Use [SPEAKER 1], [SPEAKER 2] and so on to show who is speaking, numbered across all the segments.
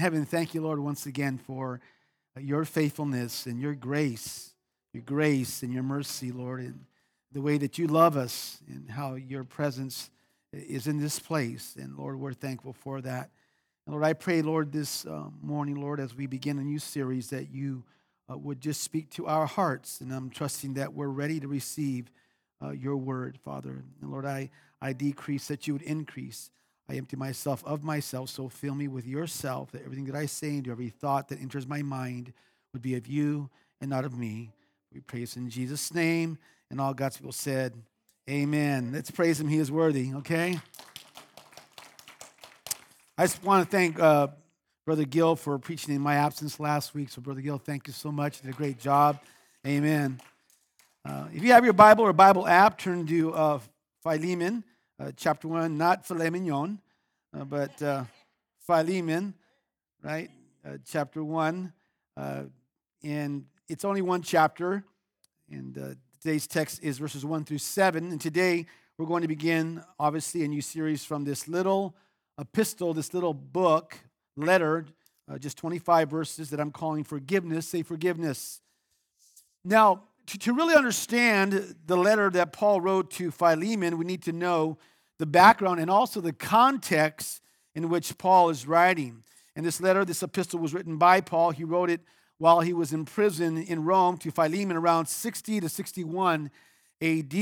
[SPEAKER 1] Heaven, thank you, Lord, once again for uh, your faithfulness and your grace, your grace and your mercy, Lord, and the way that you love us and how your presence is in this place. And Lord, we're thankful for that. And Lord, I pray, Lord, this uh, morning, Lord, as we begin a new series, that you uh, would just speak to our hearts. And I'm trusting that we're ready to receive uh, your word, Father. And Lord, I, I decrease that you would increase. I empty myself of myself, so fill me with yourself, that everything that I say and every thought that enters my mind would be of you and not of me. We praise in Jesus' name. And all God's people said, Amen. Let's praise him. He is worthy, okay? I just want to thank uh, Brother Gill for preaching in my absence last week. So, Brother Gill, thank you so much. You did a great job. Amen. Uh, if you have your Bible or Bible app, turn to uh, Philemon uh, chapter 1, not mignon, uh, but uh, Philemon, right? Uh, chapter 1. Uh, and it's only one chapter. And uh, today's text is verses 1 through 7. And today we're going to begin, obviously, a new series from this little epistle, this little book, letter, just 25 verses that I'm calling Forgiveness. Say forgiveness. Now, to, to really understand the letter that Paul wrote to Philemon, we need to know the background and also the context in which Paul is writing. And this letter, this epistle was written by Paul. He wrote it while he was in prison in Rome to Philemon around 60 to 61 AD.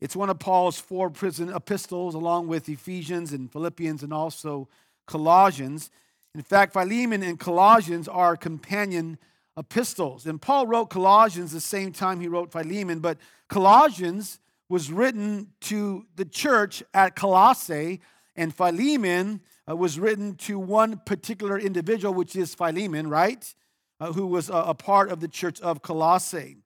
[SPEAKER 1] It's one of Paul's four prison epistles, along with Ephesians and Philippians and also Colossians. In fact, Philemon and Colossians are companion epistles. And Paul wrote Colossians the same time he wrote Philemon, but Colossians was written to the church at Colossae, and Philemon uh, was written to one particular individual, which is Philemon, right? Uh, who was a, a, part of the church of Colossae.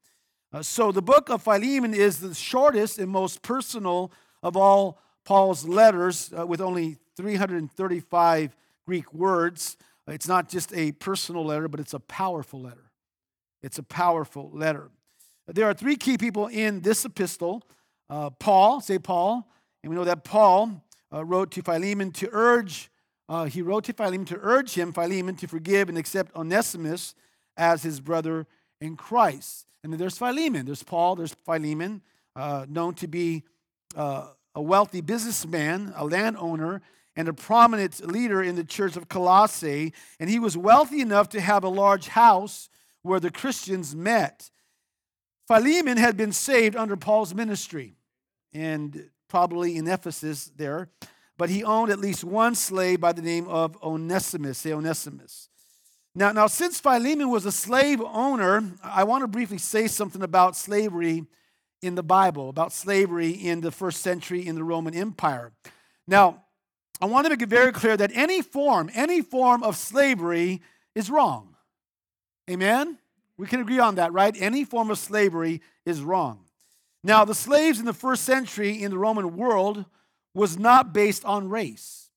[SPEAKER 1] Uh, so the book of Philemon is the shortest and most personal of all Paul's letters, uh, with only 335 Greek words. It's not just a personal letter, but it's a powerful letter. It's a powerful letter. There are three key people in this epistle uh, Paul, say Paul, and we know that Paul uh, wrote to Philemon to urge, uh, he wrote to Philemon to urge him, Philemon, to forgive and accept Onesimus as his brother in Christ. And there's Philemon, there's Paul, there's Philemon, uh, known to be uh, a wealthy businessman, a landowner, and a prominent leader in the church of Colossae. And he was wealthy enough to have a large house where the Christians met. Philemon had been saved under Paul's ministry and probably in Ephesus there, but he owned at least one slave by the name of Onesimus. Say Onesimus. Now, now, since Philemon was a slave owner, I want to briefly say something about slavery in the Bible, about slavery in the first century in the Roman Empire. Now, I want to make it very clear that any form, any form of slavery is wrong. Amen? We can agree on that, right? Any form of slavery is wrong. Now, the slaves in the first century in the Roman world was not based on race.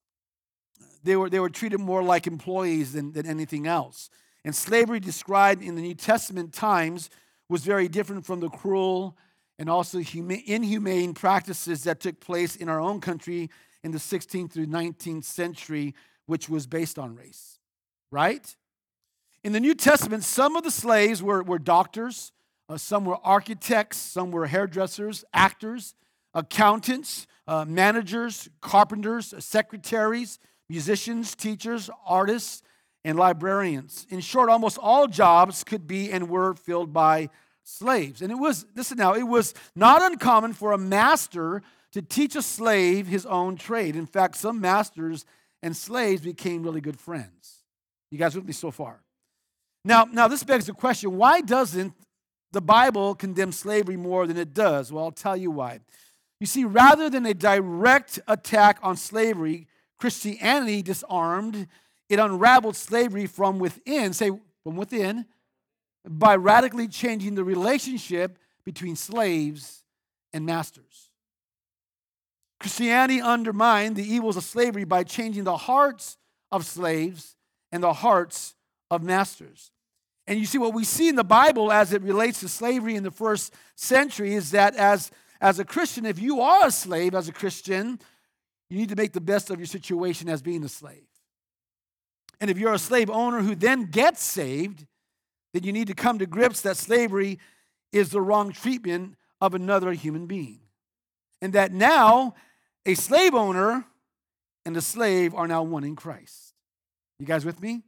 [SPEAKER 1] They were, they were treated more like employees than, than anything else. And slavery described in the New Testament times was very different from the cruel and also inhumane practices that took place in our own country in the 16th through 19th century, which was based on race, right? In the New Testament, some of the slaves were, were doctors, uh, some were architects, some were hairdressers, actors, accountants, uh, managers, carpenters, secretaries, musicians, teachers, artists, and librarians. In short, almost all jobs could be and were filled by slaves. And it was, listen now, it was not uncommon for a master to teach a slave his own trade. In fact, some masters and slaves became really good friends. You guys with me so far? Now, now this begs the question why doesn't the Bible condemn slavery more than it does? Well, I'll tell you why. You see, rather than a direct attack on slavery, Christianity disarmed, it unraveled slavery from within, say from within, by radically changing the relationship between slaves and masters. Christianity undermined the evils of slavery by changing the hearts of slaves and the hearts of masters. And you see, what we see in the Bible as it relates to slavery in the first century is that as, as a Christian, if you are a slave as a Christian, you need to make the best of your situation as being a slave. And if you're a slave owner who then gets saved, then you need to come to grips that slavery is the wrong treatment of another human being. And that now a slave owner and a slave are now one in Christ. You guys with me?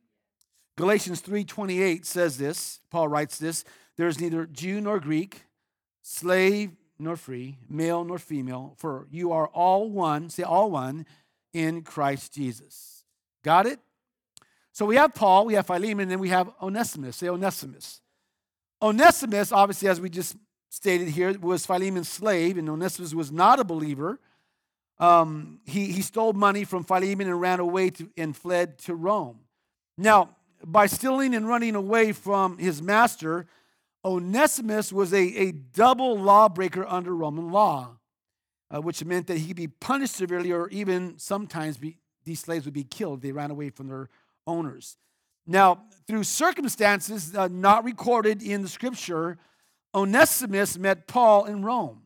[SPEAKER 1] Galatians 3:28 says this. Paul writes this, there is neither Jew nor Greek, slave nor free, male nor female, for you are all one, say all one in Christ Jesus. Got it? So we have Paul, we have Philemon, and then we have Onesimus. Say Onesimus. Onesimus, obviously, as we just stated here, was Philemon's slave, and Onesimus was not a believer. Um, he, he stole money from Philemon and ran away to, and fled to Rome. Now, by stealing and running away from his master, Onesimus was a, a double lawbreaker under Roman law, uh, which meant that he could be punished severely or even sometimes be, these slaves would be killed if they ran away from their owners. Now, through circumstances uh, not recorded in the scripture, Onesimus met Paul in Rome.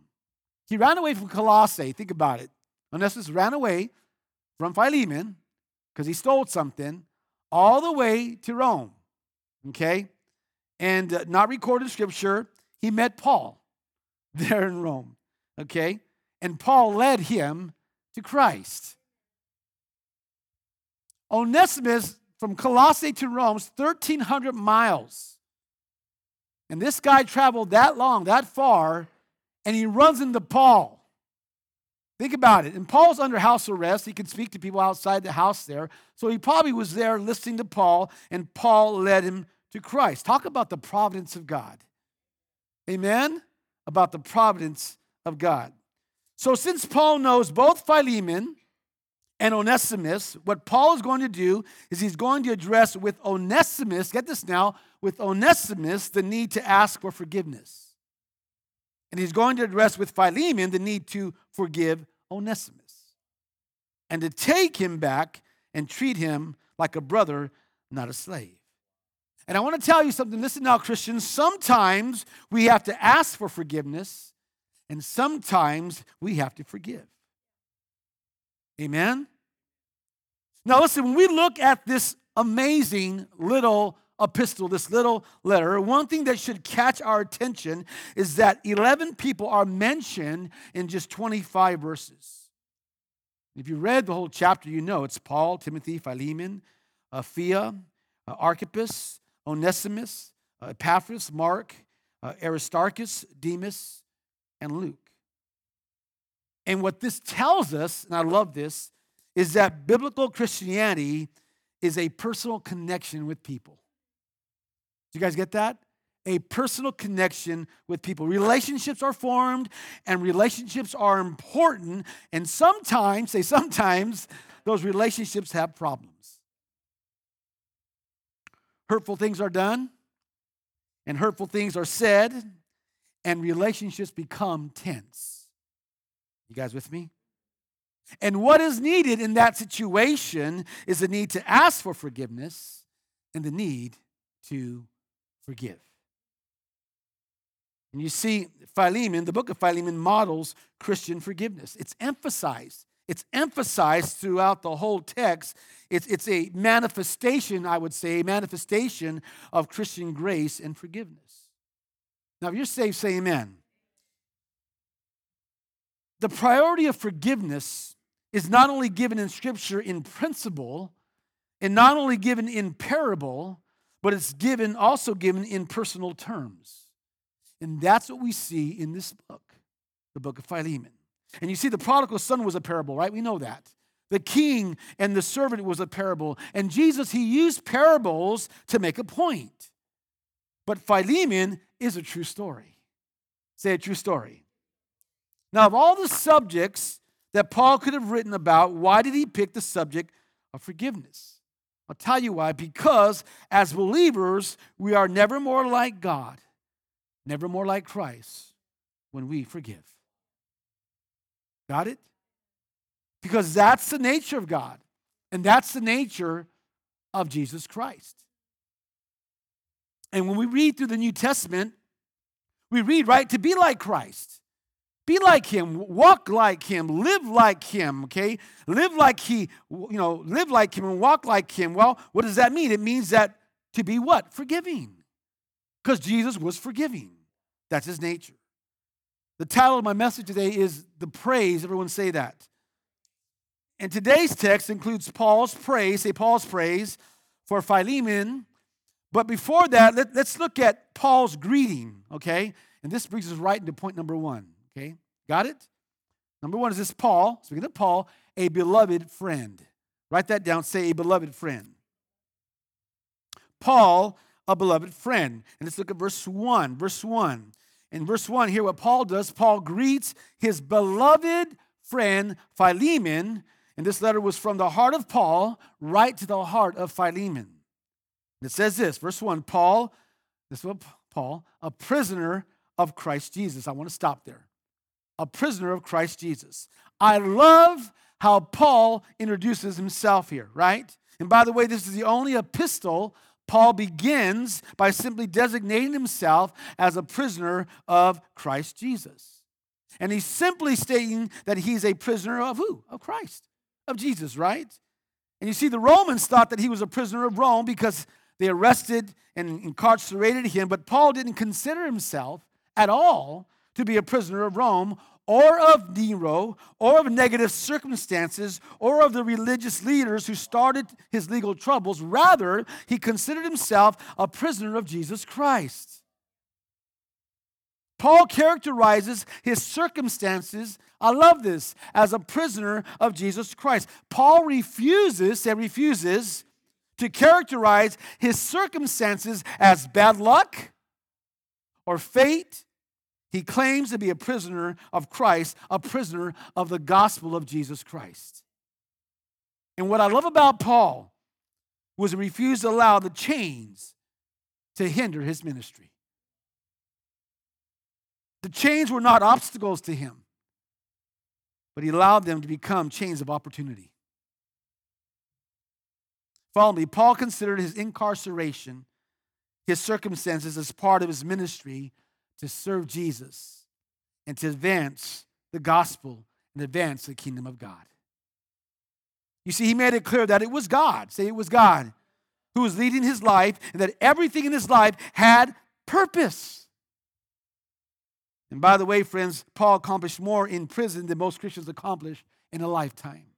[SPEAKER 1] He ran away from Colossae. Think about it. Onesimus ran away from Philemon because he stole something all the way to Rome. Okay? And uh, not recorded in scripture, he met Paul there in Rome. Okay? And Paul led him to Christ. Onesimus from Colossae to Rome is 1,300 miles. And this guy traveled that long, that far, and he runs into Paul. Think about it. And Paul's under house arrest. He can speak to people outside the house there. So he probably was there listening to Paul, and Paul led him to Christ. Talk about the providence of God. Amen? About the providence of God. So since Paul knows both Philemon and Onesimus, what Paul is going to do is he's going to address with Onesimus, get this now, with Onesimus, the need to ask for forgiveness. And he's going to address with Philemon the need to forgive Onesimus and to take him back and treat him like a brother, not a slave. And I want to tell you something. Listen now, Christians. Sometimes we have to ask for forgiveness, and sometimes we have to forgive. Amen? Now, listen, when we look at this amazing little epistle, this little letter, one thing that should catch our attention is that 11 people are mentioned in just 25 verses. If you read the whole chapter, you know it's Paul, Timothy, Philemon, uh, Phia, uh, Archippus, Onesimus, uh, Epaphras, Mark, uh, Aristarchus, Demas, and Luke. And what this tells us, and I love this, is that biblical Christianity is a personal connection with people. Do you guys get that? A personal connection with people. Relationships are formed and relationships are important. And sometimes, say sometimes, those relationships have problems. Hurtful things are done and hurtful things are said, and relationships become tense. You guys with me? And what is needed in that situation is the need to ask for forgiveness and the need to forgive. And you see, Philemon, the book of Philemon models Christian forgiveness. It's emphasized. It's emphasized throughout the whole text. It's, it's a manifestation, I would say, a manifestation of Christian grace and forgiveness. Now, if you're saved, say amen. The priority of forgiveness is not only given in Scripture in principle, and not only given in parable, but it's given also given in personal terms. And that's what we see in this book, the book of Philemon. And you see, the prodigal son was a parable, right? We know that. The king and the servant was a parable. And Jesus, he used parables to make a point. But Philemon is a true story. Say a true story. Now, of all the subjects that Paul could have written about, why did he pick the subject of forgiveness? I'll tell you why. Because as believers, we are never more like God, never more like Christ when we forgive. Got it? Because that's the nature of God, and that's the nature of Jesus Christ. And when we read through the New Testament, we read, right, to be like Christ be like him, walk like him, live like him, okay? Live like he, you know, live like him and walk like him. Well, what does that mean? It means that to be what? Forgiving. Because Jesus was forgiving. That's his nature. The title of my message today is The Praise. Everyone say that. And today's text includes Paul's praise, say Paul's praise for Philemon. But before that, let, us look at Paul's greeting, okay? And this brings us right into point number one, okay? Got it? Number one is this Paul, speaking of Paul, a beloved friend. Write that down, say a beloved friend. Paul, a beloved friend. And let's look at verse 1. Verse 1. In verse 1, here what Paul does, Paul greets his beloved friend Philemon. And this letter was from the heart of Paul right to the heart of Philemon. It says this, verse 1 Paul, this is what Paul, a prisoner of Christ Jesus. I want to stop there. A prisoner of Christ Jesus. I love how Paul introduces himself here, right? And by the way, this is the only epistle Paul begins by simply designating himself as a prisoner of Christ Jesus. And he's simply stating that he's a prisoner of who? Of Christ, of Jesus, right? And you see, the Romans thought that he was a prisoner of Rome because they arrested and incarcerated him, but Paul didn't consider himself at all to be a prisoner of Rome or of Nero or of negative circumstances or of the religious leaders who started his legal troubles. Rather, he considered himself a prisoner of Jesus Christ. Paul characterizes his circumstances, I love this, as a prisoner of Jesus Christ. Paul refuses, say refuses, to characterize his circumstances as bad luck or fate. He claims to be a prisoner of Christ, a prisoner of the gospel of Jesus Christ. And what I love about Paul was he refused to allow the chains to hinder his ministry. The chains were not obstacles to him, but he allowed them to become chains of opportunity. Follow me. Paul considered his incarceration, his circumstances, as part of his ministry to serve Jesus and to advance the gospel and advance the kingdom of God. You see, he made it clear that it was God, say it was God, who was leading his life and that everything in his life had purpose. And by the way, friends, Paul accomplished more in prison than most Christians accomplish in a lifetime.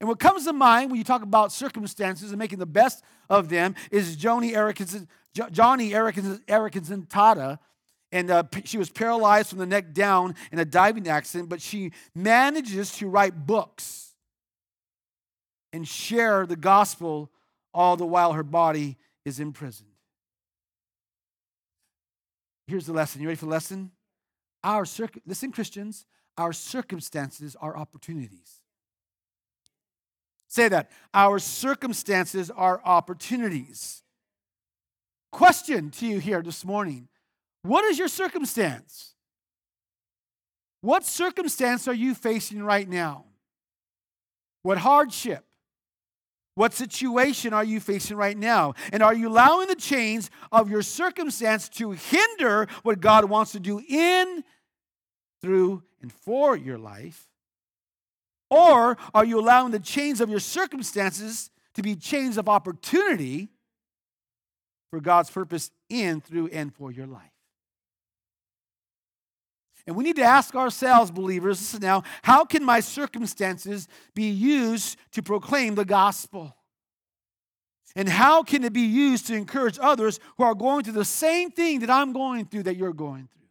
[SPEAKER 1] And what comes to mind when you talk about circumstances and making the best of them is Joni Eareckson, Joni Eareckson, Eareckson Tada. And uh, she was paralyzed from the neck down in a diving accident, but she manages to write books and share the gospel all the while her body is imprisoned. Here's the lesson. You ready for the lesson? Our circ- listen, Christians, our circumstances are opportunities. Say that. Our circumstances are opportunities. Question to you here this morning What is your circumstance? What circumstance are you facing right now? What hardship? What situation are you facing right now? And are you allowing the chains of your circumstance to hinder what God wants to do in, through, and for your life? Or are you allowing the chains of your circumstances to be chains of opportunity for God's purpose in, through, and for your life? And we need to ask ourselves, believers, listen now, how can my circumstances be used to proclaim the gospel? And how can it be used to encourage others who are going through the same thing that I'm going through, that you're going through?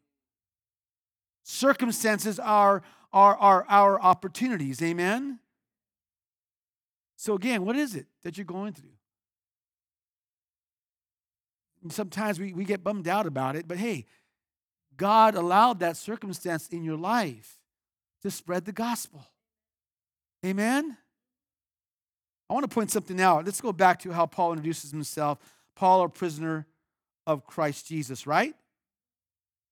[SPEAKER 1] Circumstances are are, are our opportunities. Amen? So, again, what is it that you're going through? And sometimes we, we get bummed out about it, but hey, God allowed that circumstance in your life to spread the gospel. Amen? I want to point something out. Let's go back to how Paul introduces himself. Paul, a prisoner of Christ Jesus, right?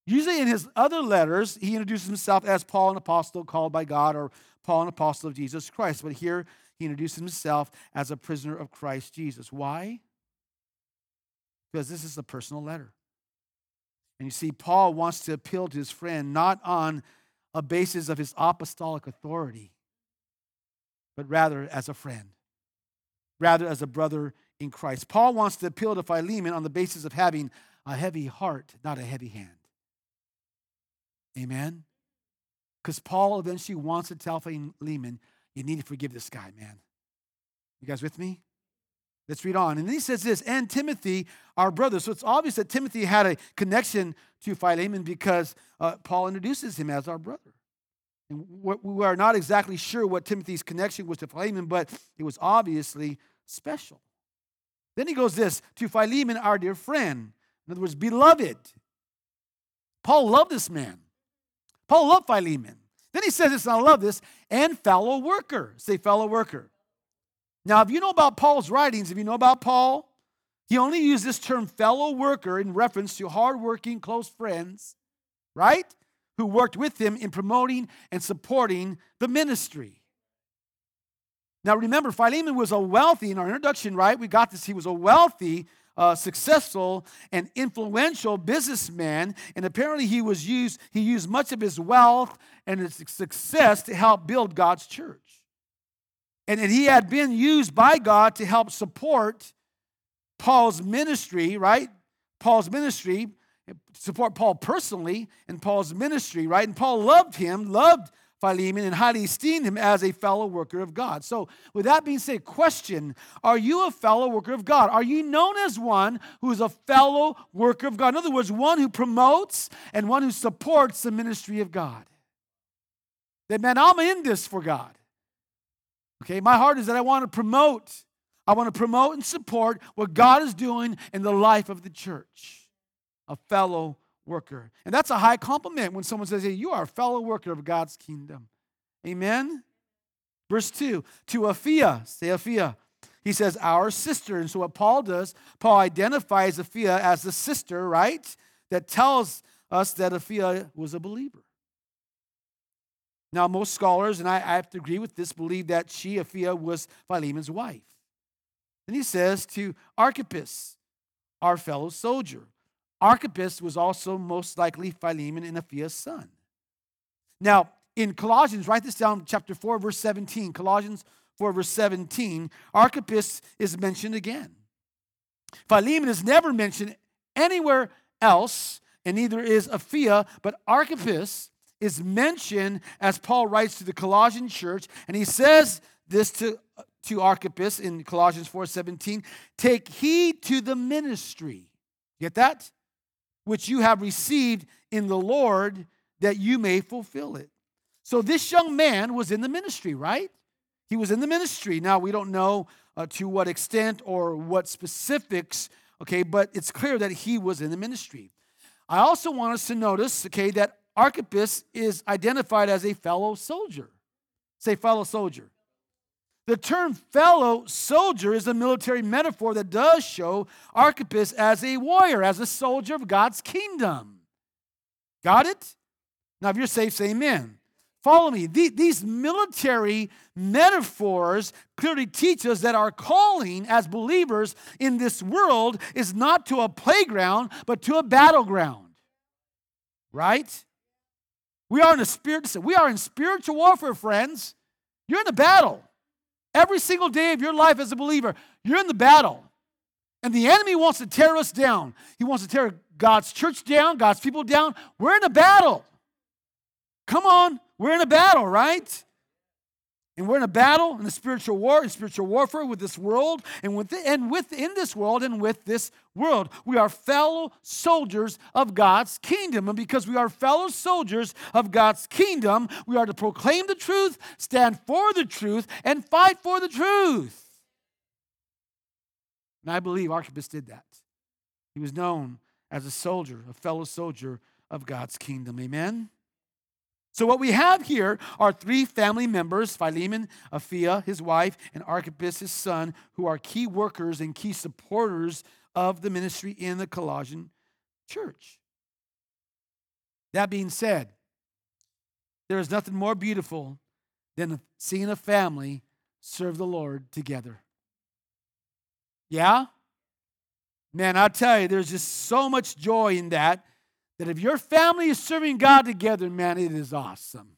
[SPEAKER 1] Usually in his other letters, he introduces himself as Paul, an apostle called by God, or Paul, an apostle of Jesus Christ. But here he introduces himself as a prisoner of Christ Jesus. Why? Because this is a personal letter. And you see, Paul wants to appeal to his friend not on a basis of his apostolic authority, but rather as a friend, rather as a brother in Christ. Paul wants to appeal to Philemon on the basis of having a heavy heart, not a heavy hand. Amen? Because Paul eventually wants to tell Philemon, you need to forgive this guy, man. You guys with me? Let's read on. And he says this, and Timothy, our brother. So it's obvious that Timothy had a connection to Philemon because uh, Paul introduces him as our brother. And we are not exactly sure what Timothy's connection was to Philemon, but it was obviously special. Then he goes this to Philemon, our dear friend. In other words, beloved. Paul loved this man. Paul loved Philemon. Then he says this, and I love this, and fellow worker. Say fellow worker. Now, if you know about Paul's writings, if you know about Paul, he only used this term fellow worker in reference to hardworking, close friends, right? Who worked with him in promoting and supporting the ministry. Now, remember, Philemon was a wealthy, in our introduction, right? We got this. He was a wealthy, uh, successful, and influential businessman. And apparently, he was used, he used much of his wealth and his success to help build God's church. And, and he had been used by God to help support Paul's ministry, right? Paul's ministry, support Paul personally and Paul's ministry, right? And Paul loved him, loved Philemon, and highly esteemed him as a fellow worker of God. So, with that being said, question Are you a fellow worker of God? Are you known as one who is a fellow worker of God? In other words, one who promotes and one who supports the ministry of God. That, man, I'm in this for God. Okay, my heart is that I want to promote. I want to promote and support what God is doing in the life of the church, a fellow worker. And that's a high compliment when someone says, Hey, you are a fellow worker of God's kingdom. Amen. Verse 2 to Apphia, say Apphia. He says, Our sister. And so, what Paul does, Paul identifies Apphia as the sister, right? That tells us that Apphia was a believer. Now, most scholars, and I, I have to agree with this, believe that she, Apphia, was Philemon's wife. Then he says to Archippus, our fellow soldier. Archippus was also most likely Philemon and Apphia's son. Now, in Colossians, write this down, chapter 4, verse 17. Colossians 4, verse 17, Archippus is mentioned again. Philemon is never mentioned anywhere else, and neither is Apphia, but Archippus is mentioned as Paul writes to the Colossian church, and he says this to, to Archippus in Colossians 4:17, take heed to the ministry. Get that? Which you have received in the Lord that you may fulfill it. So this young man was in the ministry, right? He was in the ministry. Now we don't know uh, to what extent or what specifics, okay, but it's clear that he was in the ministry. I also want us to notice, okay, that Archippus is identified as a fellow soldier. Say, fellow soldier. The term fellow soldier is a military metaphor that does show Archippus as a warrior, as a soldier of God's kingdom. Got it? Now, if you're safe, say amen. Follow me. These military metaphors clearly teach us that our calling as believers in this world is not to a playground, but to a battleground. Right? We are in a spirit, we are in spiritual warfare, friends. You're in a battle. Every single day of your life as a believer, you're in the battle. And the enemy wants to tear us down. He wants to tear God's church down, God's people down. We're in a battle. Come on, we're in a battle, right? And we're in a battle in the spiritual war, in spiritual warfare with this world, and with the, and within this world and with this world. We are fellow soldiers of God's kingdom. And because we are fellow soldiers of God's kingdom, we are to proclaim the truth, stand for the truth, and fight for the truth. And I believe Archippus did that. He was known as a soldier, a fellow soldier of God's kingdom. Amen. So, what we have here are three family members Philemon, Apphia, his wife, and Archippus, his son, who are key workers and key supporters of the ministry in the Colossian church. That being said, there is nothing more beautiful than seeing a family serve the Lord together. Yeah? Man, I tell you, there's just so much joy in that that if your family is serving God together, man, it is awesome.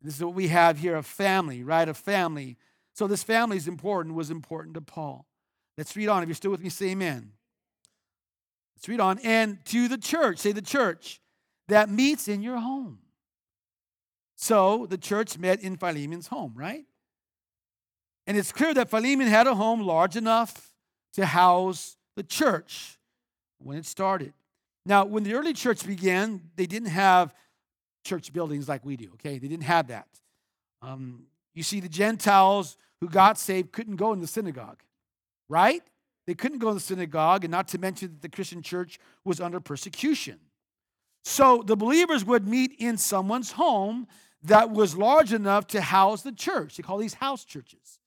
[SPEAKER 1] This is what we have here a family, right? A family. So this family is important, was important to Paul. Let's read on. If you're still with me, say amen. Let's read on. And to the church, say the church that meets in your home. So the church met in Philemon's home, right? And it's clear that Philemon had a home large enough to house the church when it started. Now, when the early church began, they didn't have church buildings like we do, okay? They didn't have that. Um, you see, the Gentiles who got saved couldn't go in the synagogue, right? They couldn't go in the synagogue, and not to mention that the Christian church was under persecution. So the believers would meet in someone's home that was large enough to house the church. They call these house churches.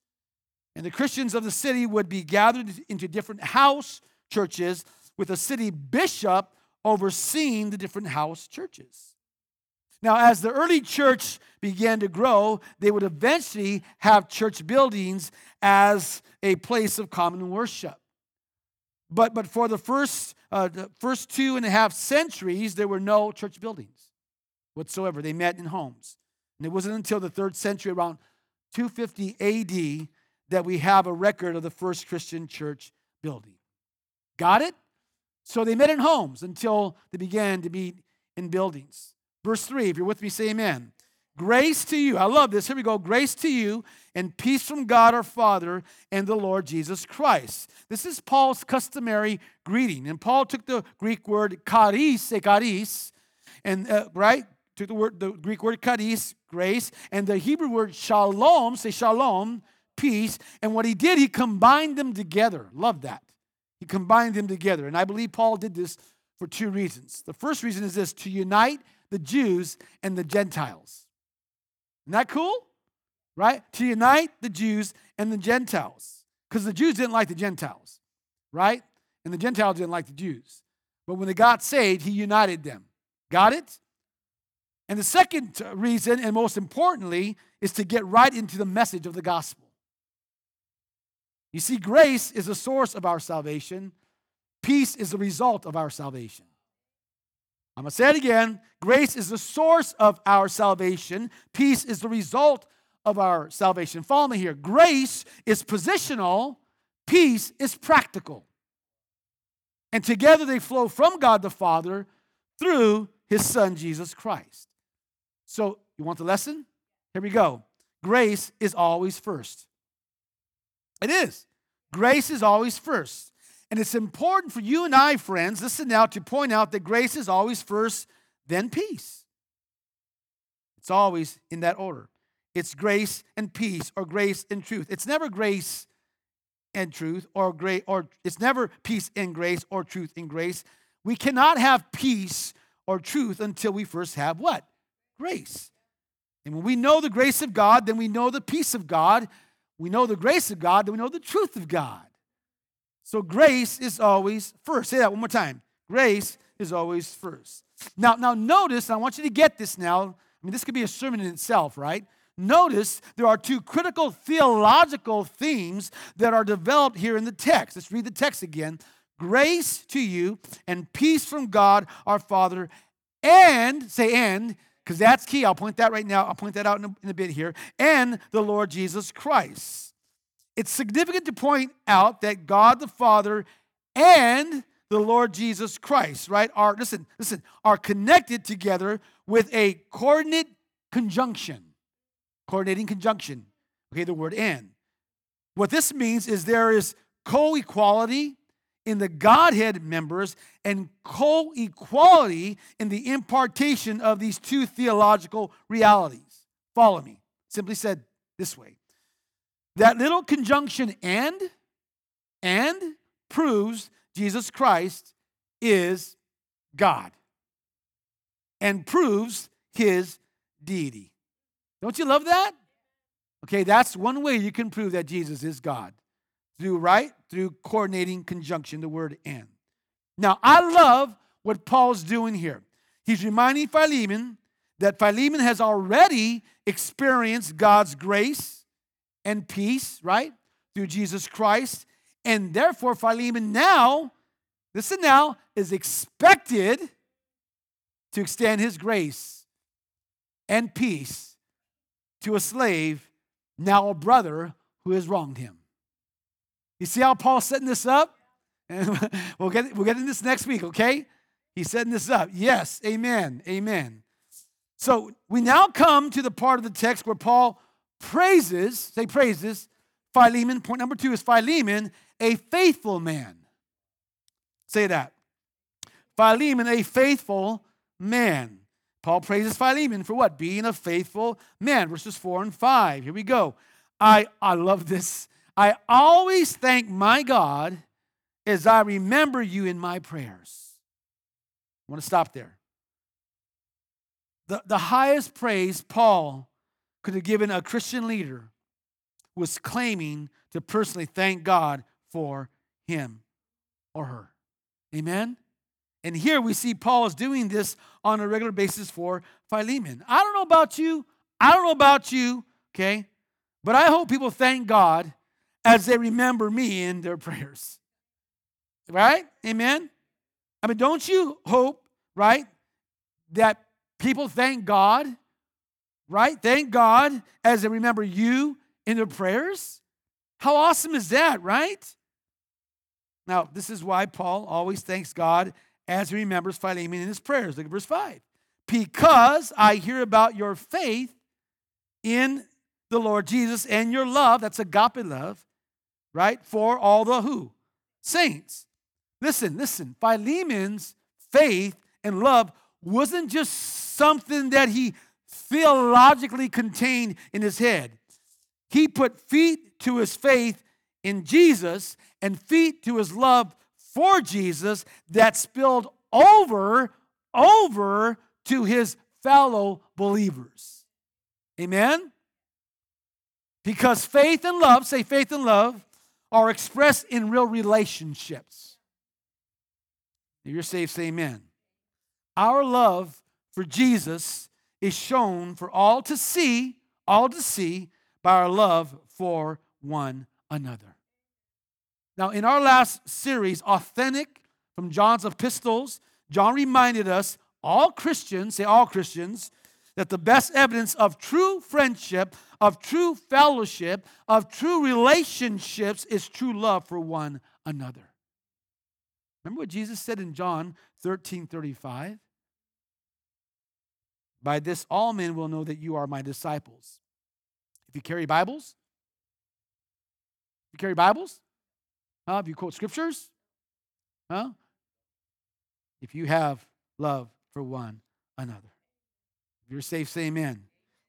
[SPEAKER 1] And the Christians of the city would be gathered into different house churches with a city bishop overseeing the different house churches. Now, as the early church began to grow, they would eventually have church buildings as a place of common worship. But, but for the first, uh, the first two and a half centuries, there were no church buildings whatsoever. They met in homes. And it wasn't until the third century, around 250 AD, that we have a record of the first Christian church building. Got it? So they met in homes until they began to meet in buildings. Verse 3, if you're with me, say amen. Grace to you. I love this. Here we go. Grace to you and peace from God our Father and the Lord Jesus Christ. This is Paul's customary greeting. And Paul took the Greek word charis, charis, and uh, right? Took the word the Greek word charis, grace, and the Hebrew word shalom, say shalom, peace. And what he did, he combined them together. Love that. He combined them together. And I believe Paul did this for two reasons. The first reason is this to unite the Jews and the Gentiles. Isn't that cool? Right? To unite the Jews and the Gentiles. Because the Jews didn't like the Gentiles, right? And the Gentiles didn't like the Jews. But when they got saved, he united them. Got it? And the second uh, reason, and most importantly, is to get right into the message of the gospel. You see, grace is the source of our salvation, peace is the result of our salvation. I'm going to say it again. Grace is the source of our salvation. Peace is the result of our salvation. Follow me here. Grace is positional, peace is practical. And together they flow from God the Father through his Son, Jesus Christ. So, you want the lesson? Here we go. Grace is always first. It is. Grace is always first. And it's important for you and I, friends, listen now, to point out that grace is always first, then peace. It's always in that order. It's grace and peace, or grace and truth. It's never grace and truth, or grace, or it's never peace and grace, or truth and grace. We cannot have peace or truth until we first have what? Grace. And when we know the grace of God, then we know the peace of God we know the grace of God, then we know the truth of God. So grace is always first. Say that one more time. Grace is always first. Now, now notice, I want you to get this now. I mean, this could be a sermon in itself, right? Notice there are two critical theological themes that are developed here in the text. Let's read the text again. Grace to you and peace from God our Father, and, say, and, because that's key. I'll point that right now. I'll point that out in a, in a bit here. And the Lord Jesus Christ. It's significant to point out that God the Father and the Lord Jesus Christ, right, are, listen, listen, are connected together with a coordinate conjunction. Coordinating conjunction. Okay, the word and. What this means is there is co equality in the Godhead members and co equality in the impartation of these two theological realities. Follow me. Simply said this way that little conjunction and, and proves Jesus Christ is God and proves his deity. Don't you love that? Okay, that's one way you can prove that Jesus is God. Through right? Through coordinating conjunction, the word and. Now, I love what Paul's doing here. He's reminding Philemon that Philemon has already experienced God's grace and peace, right? Through Jesus Christ. And therefore, Philemon now, listen now, is expected to extend his grace and peace to a slave, now a brother who has wronged him. You see how Paul's setting this up? We'll get, we'll get into this next week, okay? He's setting this up. Yes, amen, amen. So we now come to the part of the text where Paul praises, say praises, Philemon. Point number two is Philemon, a faithful man. Say that. Philemon, a faithful man. Paul praises Philemon for what? Being a faithful man. Verses 4 and 5. Here we go. I, I love this. I always thank my God as I remember you in my prayers. I want to stop there. The, the highest praise Paul could have given a Christian leader was claiming to personally thank God for him or her. Amen? And here we see Paul is doing this on a regular basis for Philemon. I don't know about you. I don't know about you, okay? But I hope people thank God as they remember me in their prayers. Right? Amen? I mean, don't you hope, right, that people thank God, right? Thank God as they remember you in their prayers? How awesome is that, right? Now, this is why Paul always thanks God as he remembers Philemon in his prayers. Look at verse 5. Because I hear about your faith in the Lord Jesus and your love, that's agape love, right? For all the who? Saints. Listen, listen. Philemon's faith and love wasn't just something that he theologically contained in his head. He put feet to his faith in Jesus and feet to his love for Jesus that spilled over, over to his fellow believers. Amen? Because faith and love, say faith and love, are expressed in real relationships. If you're saved, say amen. Our love for Jesus is shown for all to see, all to see by our love for one another. Now, in our last series, Authentic from John's epistles, John reminded us, all Christians, say all Christians, that the best evidence of true friendship, of true fellowship, of true relationships is true love for one another. Remember what Jesus said in John 13 35? By this, all men will know that you are my disciples. If you carry Bibles, you carry Bibles, Huh? If you quote scriptures? Huh? If you have love for one another. If you're safe, say amen.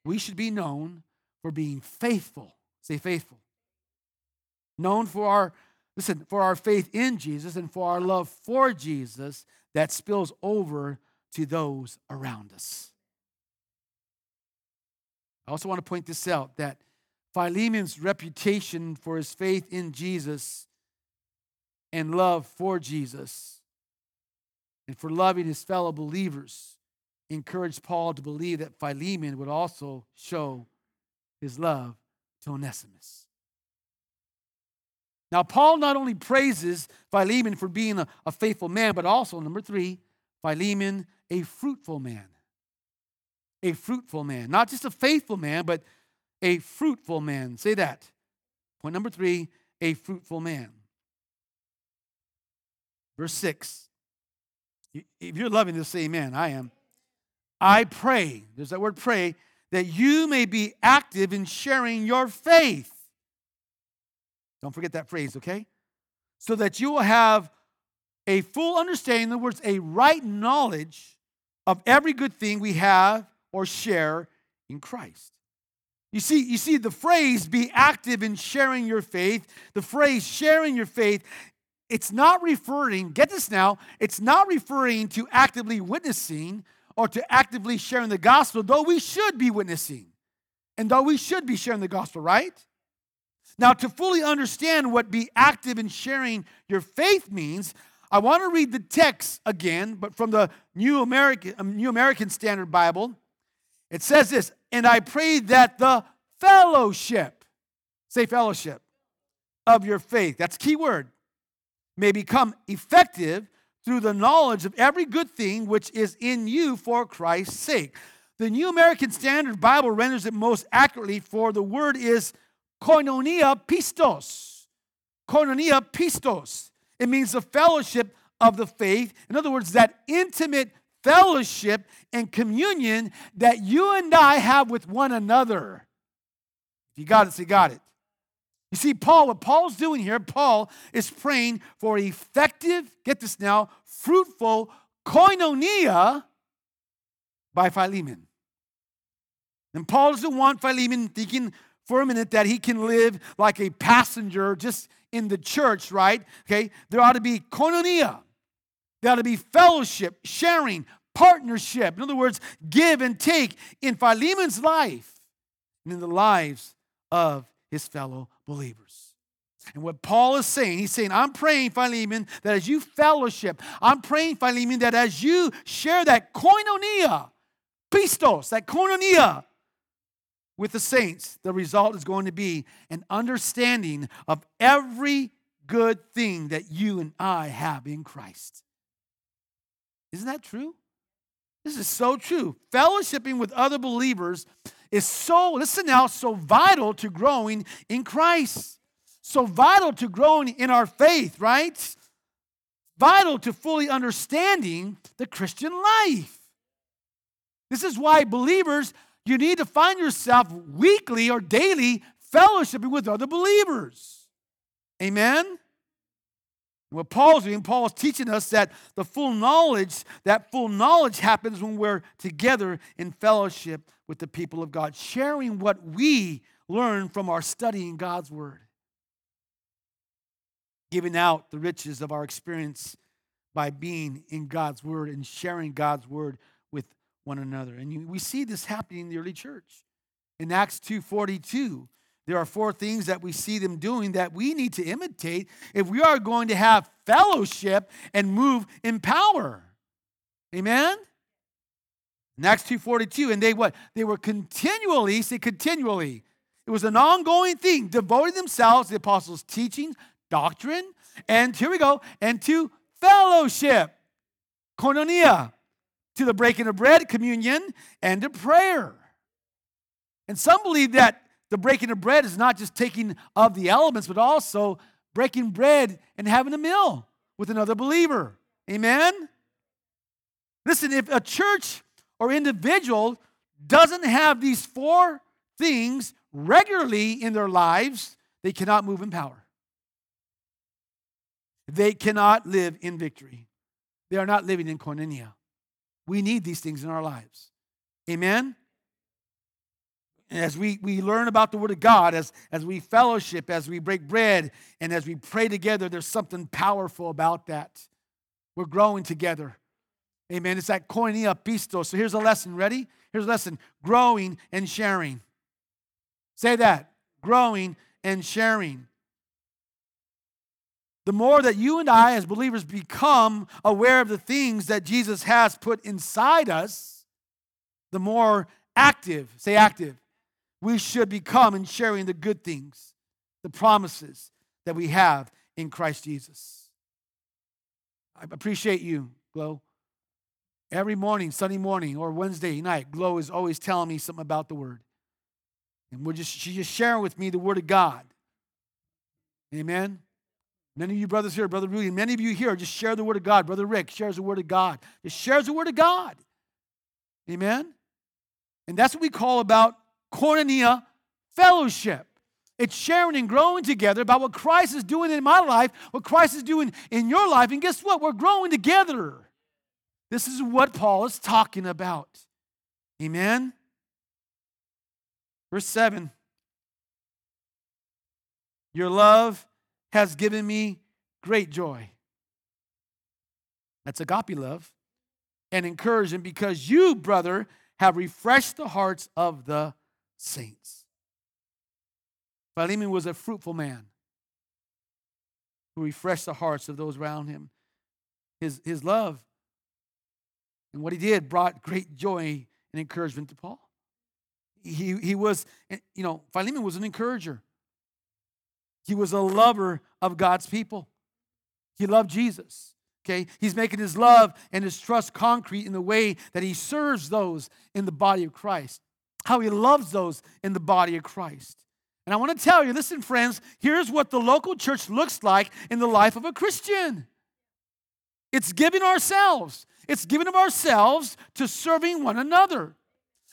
[SPEAKER 1] We should be known for being faithful. Say faithful. Known for our, listen, for our faith in Jesus and for our love for Jesus that spills over to those around us. I also want to point this out that Philemon's reputation for his faith in Jesus and love for Jesus and for loving his fellow believers encouraged Paul to believe that Philemon would also show his love to Onesimus. Now, Paul not only praises Philemon for being a, a faithful man, but also, number three, Philemon, a fruitful man. A fruitful man. Not just a faithful man, but a fruitful man. Say that. Point number three, a fruitful man. Verse 6. If you're loving this, say amen. I am. I pray, there's that word pray, that you may be active in sharing your faith. Don't forget that phrase, okay? So that you will have a full understanding, in other words, a right knowledge of every good thing we have or share in Christ. You see, you see, the phrase be active in sharing your faith, the phrase sharing your faith it's not referring, get this now, it's not referring to actively witnessing or to actively sharing the gospel, though we should be witnessing and though we should be sharing the gospel, right? Now, to fully understand what be active in sharing your faith means, I want to read the text again, but from the New American, um, New American Standard Bible. It says this, and I pray that the fellowship, say fellowship, of your faith, that's key word, may become effective through the knowledge of every good thing which is in you for Christ's sake. The New American Standard Bible renders it most accurately, for the word is koinonia pistos. Koinonia pistos. It means the fellowship of the faith. In other words, that intimate fellowship and communion that you and I have with one another. If you got it, say, got it. You see, Paul, what Paul's doing here, Paul is praying for effective, get this now, fruitful koinonia by Philemon. And Paul doesn't want Philemon thinking for a minute that he can live like a passenger just in the church, right? Okay, there ought to be koinonia. There ought to be fellowship, sharing, partnership. In other words, give and take in Philemon's life and in the lives of his fellow believers. And what Paul is saying, he's saying, I'm praying, Philemon, that as you fellowship, I'm praying, Philemon, that as you share that koinonia, pistos, that koinonia with the saints, the result is going to be an understanding of every good thing that you and I have in Christ. Isn't that true? This is so true. Fellowshipping with other believers is so, listen now, so vital to growing in Christ. So vital to growing in our faith, right? Vital to fully understanding the Christian life. This is why believers, you need to find yourself weekly or daily fellowshipping with other believers. Amen? What Paul's doing, Paul is teaching us that the full knowledge, that full knowledge happens when we're together in fellowship with the people of God, sharing what we learn from our studying God's word. Giving out the riches of our experience by being in God's word and sharing God's word with one another. And we see this happening in the early church. In Acts 2:42, there are four things that we see them doing that we need to imitate if we are going to have fellowship and move in power. Amen? In Acts 2.42, and they what? They were continually, say continually. It was an ongoing thing, devoting themselves to the apostles' teaching, doctrine, and here we go, and to fellowship, koinonia, to the breaking of bread, communion, and to prayer. And some believe that the breaking of bread is not just taking of the elements, but also breaking bread and having a meal with another believer. Amen? Listen, if a church or individual doesn't have these four things regularly in their lives, they cannot move in power. They cannot live in victory. They are not living in koinonia. We need these things in our lives. Amen? As we, we learn about the Word of God, as, as we fellowship, as we break bread, and as we pray together, there's something powerful about that. We're growing together. Amen. It's that koinonia pisto. So here's a lesson. Ready? Here's a lesson growing and sharing. Say that growing and sharing. The more that you and I, as believers, become aware of the things that Jesus has put inside us, the more active, say active, we should become in sharing the good things, the promises that we have in Christ Jesus. I appreciate you, Glow. Every morning, Sunday morning or Wednesday night, Glow is always telling me something about the Word. And we're just, she's just sharing with me the Word of God. Amen. Many of you brothers here, Brother Rudy, many of you here just share the Word of God. Brother Rick shares the Word of God. Just shares the Word of God. Amen. And that's what we call about koinonia fellowship. It's sharing and growing together about what Christ is doing in my life, what Christ is doing in your life. And guess what? We're growing together. This is what Paul is talking about. Amen. Verse 7 Your love has given me great joy. That's agape love and encouragement because you, brother, have refreshed the hearts of the saints. Philemon was a fruitful man who refreshed the hearts of those around him. His, his love and what he did brought great joy and encouragement to Paul. He, he was, you know, Philemon was an encourager. He was a lover of God's people. He loved Jesus. Okay? He's making his love and his trust concrete in the way that he serves those in the body of Christ, how he loves those in the body of Christ. And I want to tell you listen, friends, here's what the local church looks like in the life of a Christian it's giving ourselves, it's giving of ourselves to serving one another.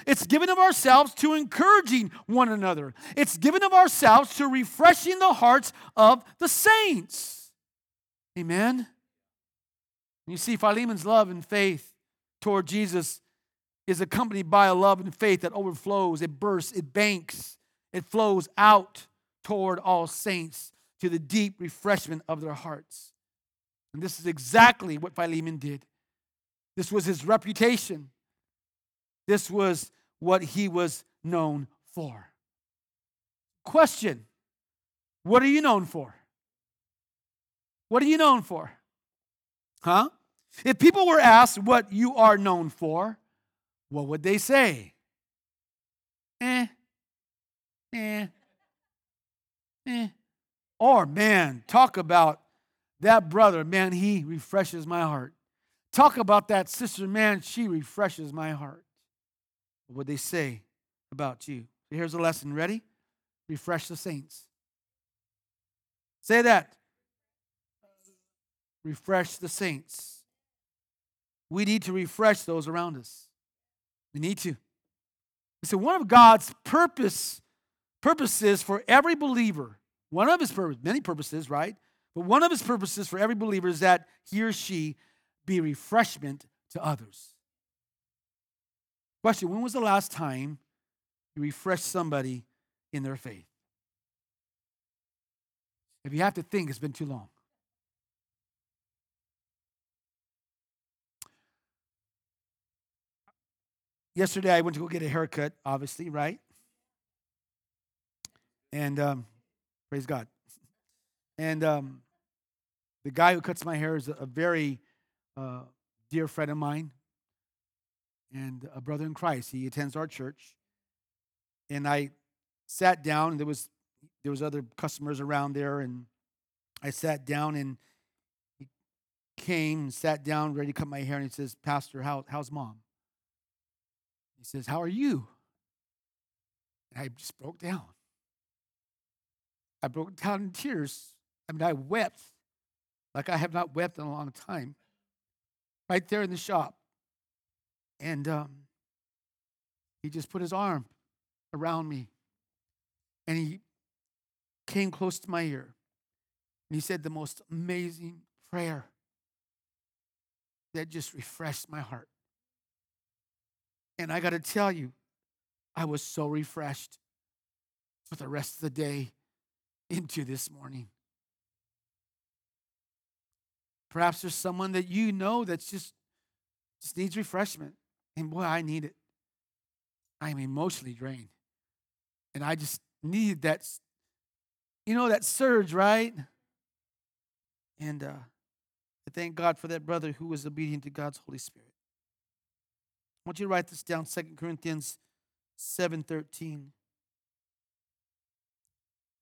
[SPEAKER 1] It's giving of ourselves to encouraging one another. It's giving of ourselves to refreshing the hearts of the saints. Amen. You see, Philemon's love and faith toward Jesus is accompanied by a love and faith that overflows, it bursts, it banks, it flows out toward all saints to the deep refreshment of their hearts. And this is exactly what Philemon did. This was his reputation. This was what he was known for. Question What are you known for? What are you known for? Huh? If people were asked what you are known for, what would they say? Eh, eh, eh. Or, man, talk about that brother, man, he refreshes my heart. Talk about that sister, man, she refreshes my heart. What would they say about you? Here's a lesson. Ready? Refresh the saints. Say that. Refresh the saints. We need to refresh those around us. We need to. So one of God's purpose purposes for every believer, one of his purposes, many purposes, right? But one of his purposes for every believer is that he or she be refreshment to others. Question When was the last time you refreshed somebody in their faith? If you have to think, it's been too long. Yesterday, I went to go get a haircut, obviously, right? And um, praise God. And um, the guy who cuts my hair is a, very uh, dear friend of mine and a brother in Christ. He attends our church. And I sat down, and there was there was other customers around there, and I sat down, and he came and sat down, ready to cut my hair, and he says, "Pastor, how, how's mom?" Says, How are you? And I just broke down. I broke down in tears. I mean, I wept like I have not wept in a long time, right there in the shop. And um, he just put his arm around me and he came close to my ear. And he said the most amazing prayer that just refreshed my heart. And I got to tell you, I was so refreshed for the rest of the day into this morning. Perhaps there's someone that you know that's just just needs refreshment. And boy, I need it. I am emotionally drained. And I just need that, you know, that surge, right? And uh, I thank God for that brother who was obedient to God's Holy Spirit. I want you to write this down, 2 Corinthians 7.13.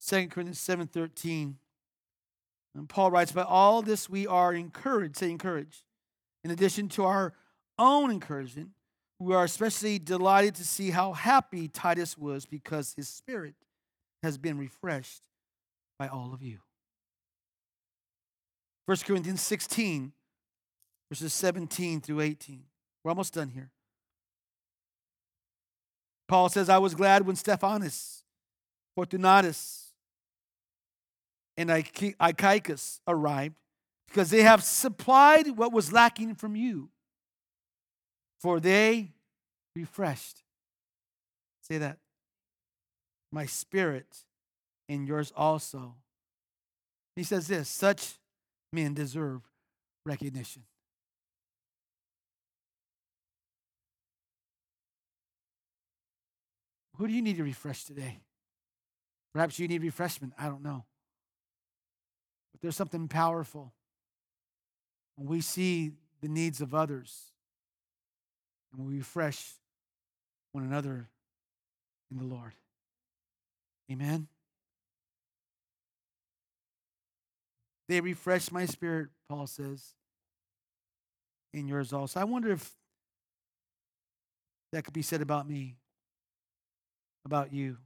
[SPEAKER 1] 2 Corinthians 7.13. And Paul writes, By all this we are encouraged, say encouraged. In addition to our own encouragement, we are especially delighted to see how happy Titus was because his spirit has been refreshed by all of you. 1 Corinthians 16, verses 17 through 18. We're almost done here. Paul says, I was glad when Stephanas, Fortunatus, and Achaicus arrived because they have supplied what was lacking from you. For they refreshed. Say that. My spirit and yours also. He says this such men deserve recognition. Who do you need to refresh today? Perhaps you need refreshment. I don't know. But there's something powerful when we see the needs of others and we refresh one another in the Lord. Amen. They refresh my spirit, Paul says. in yours also. I wonder if that could be said about me, about you.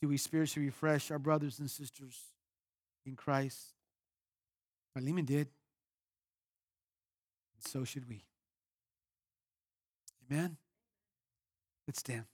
[SPEAKER 1] Do we spiritually refresh our brothers and sisters in Christ? Philemon did. And so should we. Amen. Let's stand.